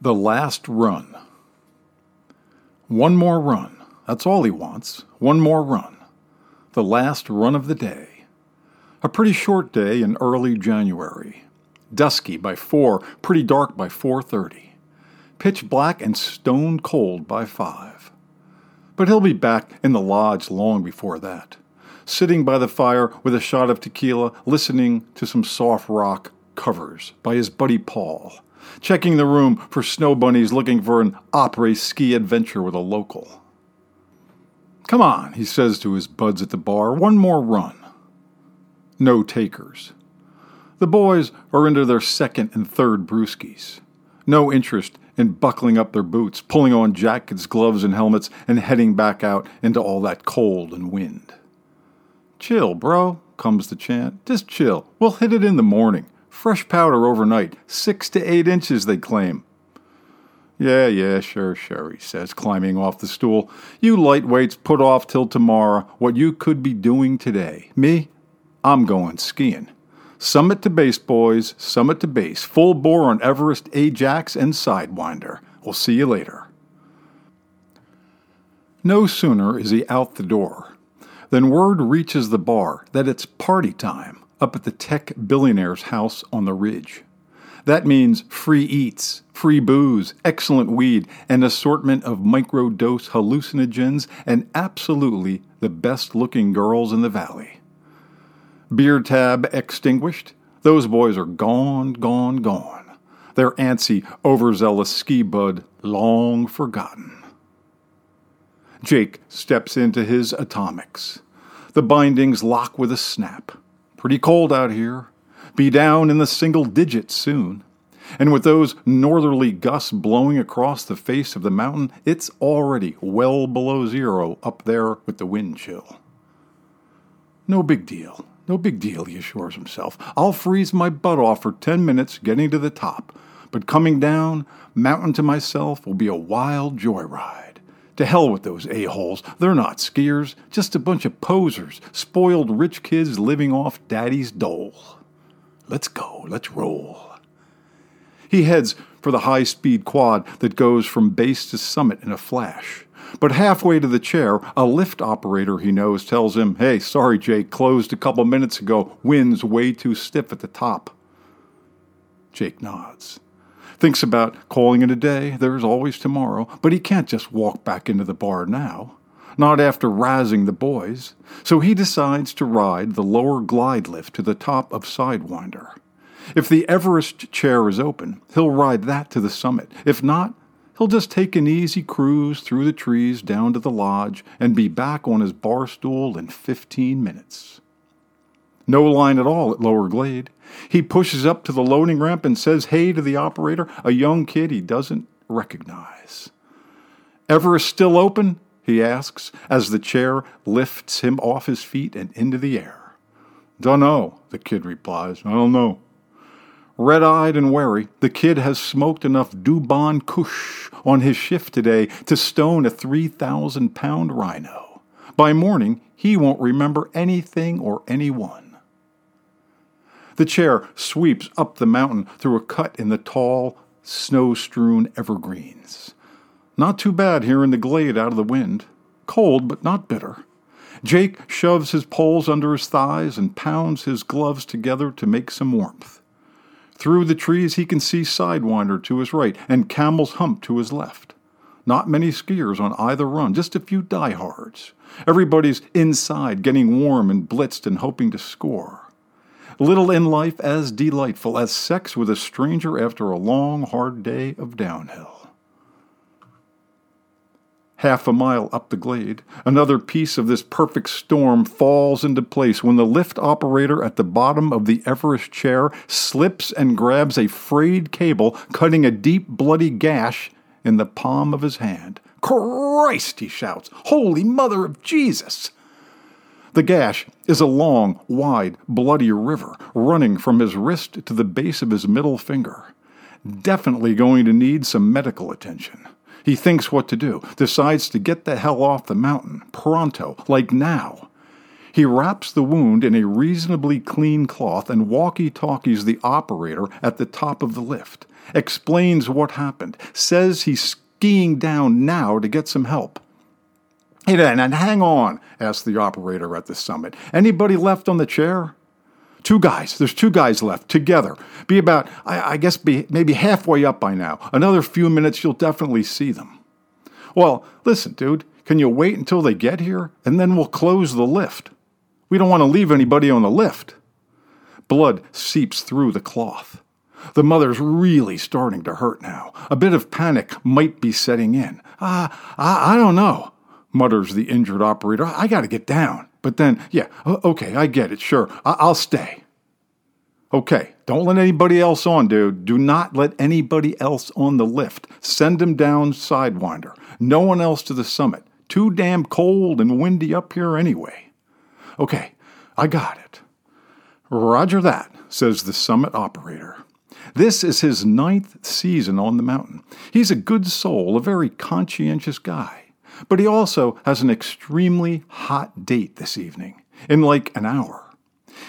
The last run. One more run. That's all he wants. One more run. The last run of the day. A pretty short day in early January. Dusky by 4, pretty dark by 4:30. Pitch black and stone cold by 5. But he'll be back in the lodge long before that. Sitting by the fire with a shot of tequila, listening to some soft rock covers by his buddy Paul checking the room for snow bunnies looking for an après ski adventure with a local. Come on, he says to his buds at the bar, one more run. No takers. The boys are into their second and third brewskis. No interest in buckling up their boots, pulling on jackets, gloves, and helmets, and heading back out into all that cold and wind. Chill, bro, comes the chant. Just chill. We'll hit it in the morning. Fresh powder overnight, six to eight inches, they claim. Yeah, yeah, sure, sure, he says, climbing off the stool. You lightweights put off till tomorrow what you could be doing today. Me? I'm going skiing. Summit to base, boys, summit to base. Full bore on Everest, Ajax, and Sidewinder. We'll see you later. No sooner is he out the door than word reaches the bar that it's party time up at the tech billionaire's house on the ridge. That means free eats, free booze, excellent weed, an assortment of microdose hallucinogens, and absolutely the best looking girls in the valley. Beer tab extinguished, those boys are gone, gone, gone. Their antsy, overzealous ski bud long forgotten. Jake steps into his Atomics. The bindings lock with a snap. Pretty cold out here. Be down in the single digits soon. And with those northerly gusts blowing across the face of the mountain, it's already well below zero up there with the wind chill. No big deal. No big deal, he assures himself. I'll freeze my butt off for ten minutes getting to the top, but coming down, mountain to myself, will be a wild joyride. To hell with those a-holes. They're not skiers, just a bunch of posers, spoiled rich kids living off daddy's dole. Let's go, let's roll. He heads for the high speed quad that goes from base to summit in a flash. But halfway to the chair, a lift operator he knows tells him, Hey, sorry, Jake, closed a couple minutes ago. Wind's way too stiff at the top. Jake nods thinks about calling it a day. There's always tomorrow, but he can't just walk back into the bar now. Not after razzing the boys. So he decides to ride the Lower Glade lift to the top of Sidewinder. If the Everest chair is open, he'll ride that to the summit. If not, he'll just take an easy cruise through the trees down to the lodge and be back on his bar stool in 15 minutes. No line at all at Lower Glade. He pushes up to the loading ramp and says hey to the operator, a young kid he doesn't recognize. Everest still open? he asks as the chair lifts him off his feet and into the air. Dunno, the kid replies. I don't know. Red eyed and wary, the kid has smoked enough Dubon Kush on his shift today to stone a 3,000 pound rhino. By morning, he won't remember anything or anyone. The chair sweeps up the mountain through a cut in the tall, snow strewn evergreens. Not too bad here in the glade out of the wind. Cold, but not bitter. Jake shoves his poles under his thighs and pounds his gloves together to make some warmth. Through the trees he can see Sidewinder to his right and Camel's Hump to his left. Not many skiers on either run, just a few diehards. Everybody's inside, getting warm and blitzed and hoping to score. Little in life as delightful as sex with a stranger after a long, hard day of downhill. Half a mile up the glade, another piece of this perfect storm falls into place when the lift operator at the bottom of the Everest chair slips and grabs a frayed cable, cutting a deep, bloody gash in the palm of his hand. Christ, he shouts. Holy Mother of Jesus! The gash is a long, wide, bloody river running from his wrist to the base of his middle finger. Definitely going to need some medical attention. He thinks what to do, decides to get the hell off the mountain, pronto, like now. He wraps the wound in a reasonably clean cloth and walkie talkies the operator at the top of the lift, explains what happened, says he's skiing down now to get some help. Hey, then, and hang on, asked the operator at the summit. Anybody left on the chair? Two guys. There's two guys left together. Be about, I, I guess, be maybe halfway up by now. Another few minutes, you'll definitely see them. Well, listen, dude, can you wait until they get here? And then we'll close the lift. We don't want to leave anybody on the lift. Blood seeps through the cloth. The mother's really starting to hurt now. A bit of panic might be setting in. Ah, I, I don't know, mutters the injured operator. I got to get down. But then, yeah, okay, I get it, sure, I- I'll stay. Okay, don't let anybody else on, dude. Do not let anybody else on the lift. Send them down Sidewinder. No one else to the summit. Too damn cold and windy up here anyway. Okay, I got it. Roger that, says the summit operator. This is his ninth season on the mountain. He's a good soul, a very conscientious guy. But he also has an extremely hot date this evening, in like an hour.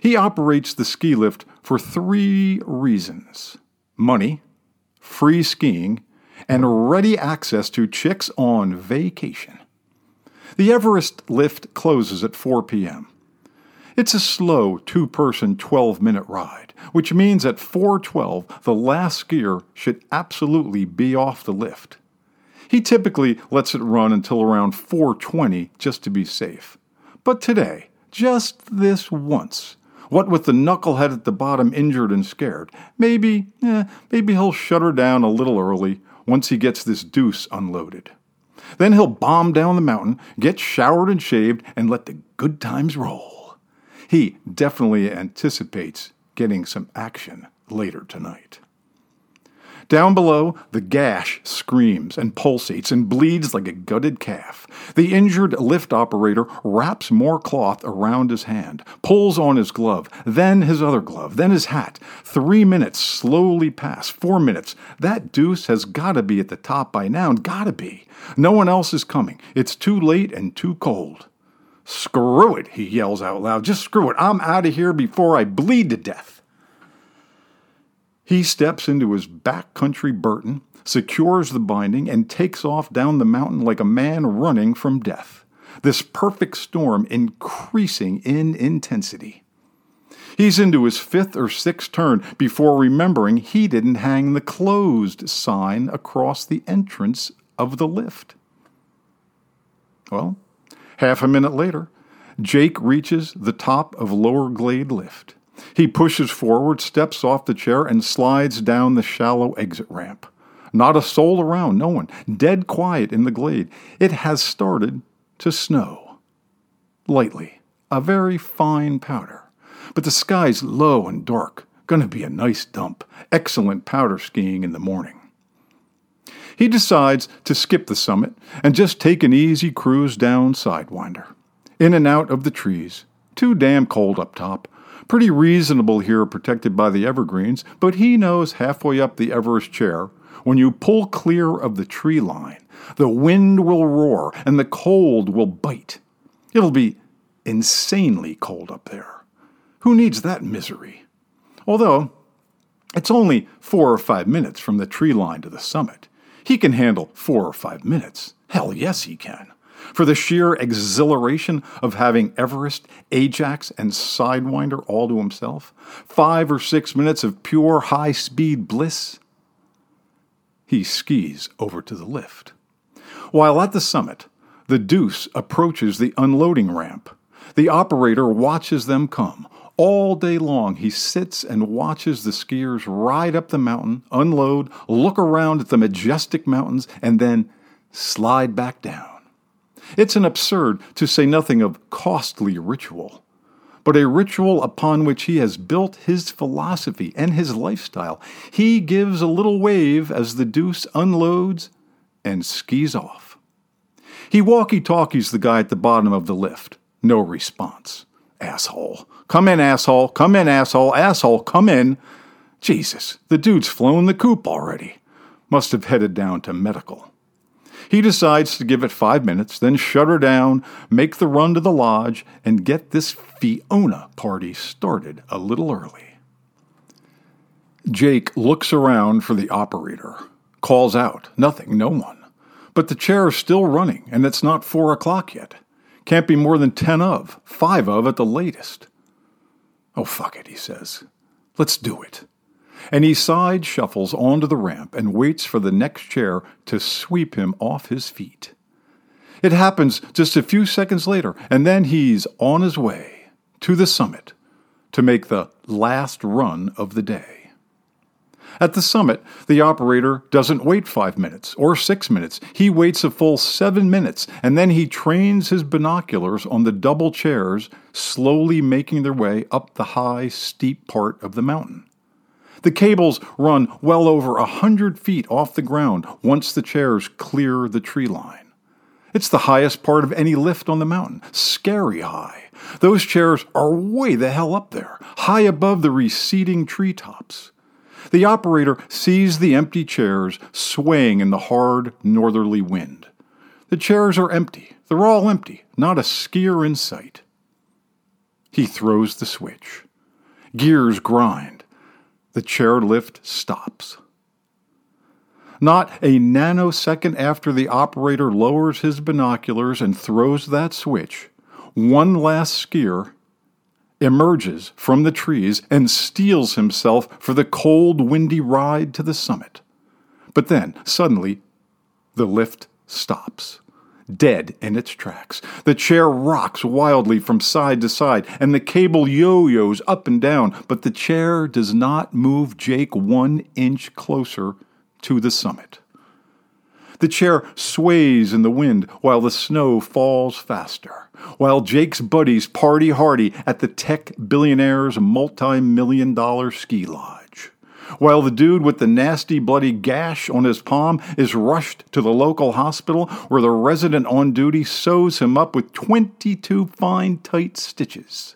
He operates the ski lift for three reasons money, free skiing, and ready access to chicks on vacation. The Everest lift closes at 4 p.m. It's a slow two person 12 minute ride, which means at 412 the last skier should absolutely be off the lift. He typically lets it run until around 420 just to be safe. But today, just this once, what with the knucklehead at the bottom injured and scared, maybe, eh, maybe he'll shut her down a little early once he gets this deuce unloaded. Then he'll bomb down the mountain, get showered and shaved, and let the good times roll. He definitely anticipates getting some action later tonight. Down below, the gash screams and pulsates and bleeds like a gutted calf. The injured lift operator wraps more cloth around his hand, pulls on his glove, then his other glove, then his hat. Three minutes slowly pass, four minutes. That deuce has gotta be at the top by now, gotta be. No one else is coming. It's too late and too cold. Screw it, he yells out loud. Just screw it. I'm out of here before I bleed to death. He steps into his backcountry Burton, secures the binding, and takes off down the mountain like a man running from death. This perfect storm increasing in intensity. He's into his fifth or sixth turn before remembering he didn't hang the closed sign across the entrance of the lift. Well, half a minute later, Jake reaches the top of Lower Glade Lift. He pushes forward, steps off the chair, and slides down the shallow exit ramp. Not a soul around, no one. Dead quiet in the glade. It has started to snow. Lightly, a very fine powder. But the sky's low and dark. Gonna be a nice dump. Excellent powder skiing in the morning. He decides to skip the summit and just take an easy cruise down Sidewinder. In and out of the trees. Too damn cold up top. Pretty reasonable here, protected by the evergreens, but he knows halfway up the Everest chair, when you pull clear of the tree line, the wind will roar and the cold will bite. It'll be insanely cold up there. Who needs that misery? Although, it's only four or five minutes from the tree line to the summit. He can handle four or five minutes. Hell, yes, he can for the sheer exhilaration of having Everest, Ajax, and Sidewinder all to himself? Five or six minutes of pure high speed bliss? He skis over to the lift. While at the summit, the deuce approaches the unloading ramp. The operator watches them come. All day long, he sits and watches the skiers ride up the mountain, unload, look around at the majestic mountains, and then slide back down. It's an absurd, to say nothing of costly ritual, but a ritual upon which he has built his philosophy and his lifestyle. He gives a little wave as the deuce unloads and skis off. He walkie talkies the guy at the bottom of the lift. No response. Asshole. Come in, asshole. Come in, asshole. Asshole, come in. Jesus, the dude's flown the coop already. Must have headed down to medical. He decides to give it five minutes, then shut her down, make the run to the lodge, and get this Fiona party started a little early. Jake looks around for the operator, calls out. Nothing, no one. But the chair is still running, and it's not four o'clock yet. Can't be more than ten of, five of at the latest. Oh, fuck it, he says. Let's do it. And he side shuffles onto the ramp and waits for the next chair to sweep him off his feet. It happens just a few seconds later, and then he's on his way to the summit to make the last run of the day. At the summit, the operator doesn't wait five minutes or six minutes. He waits a full seven minutes, and then he trains his binoculars on the double chairs, slowly making their way up the high, steep part of the mountain. The cables run well over a hundred feet off the ground once the chairs clear the tree line. It's the highest part of any lift on the mountain, scary high. Those chairs are way the hell up there, high above the receding treetops. The operator sees the empty chairs swaying in the hard northerly wind. The chairs are empty. They're all empty, not a skier in sight. He throws the switch. Gears grind. The chairlift stops. Not a nanosecond after the operator lowers his binoculars and throws that switch, one last skier emerges from the trees and steels himself for the cold, windy ride to the summit. But then, suddenly, the lift stops. Dead in its tracks. The chair rocks wildly from side to side, and the cable yo yo's up and down, but the chair does not move Jake one inch closer to the summit. The chair sways in the wind while the snow falls faster, while Jake's buddies party hardy at the tech billionaire's multi million dollar ski lodge. While the dude with the nasty bloody gash on his palm is rushed to the local hospital where the resident on duty sews him up with 22 fine tight stitches.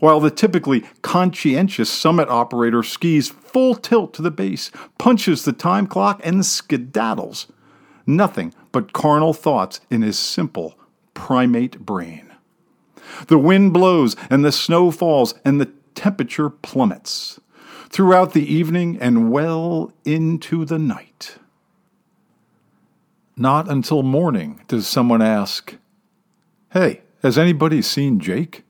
While the typically conscientious summit operator skis full tilt to the base, punches the time clock, and skedaddles. Nothing but carnal thoughts in his simple primate brain. The wind blows and the snow falls and the temperature plummets throughout the evening and well into the night. Not until morning does someone ask, Hey, has anybody seen Jake?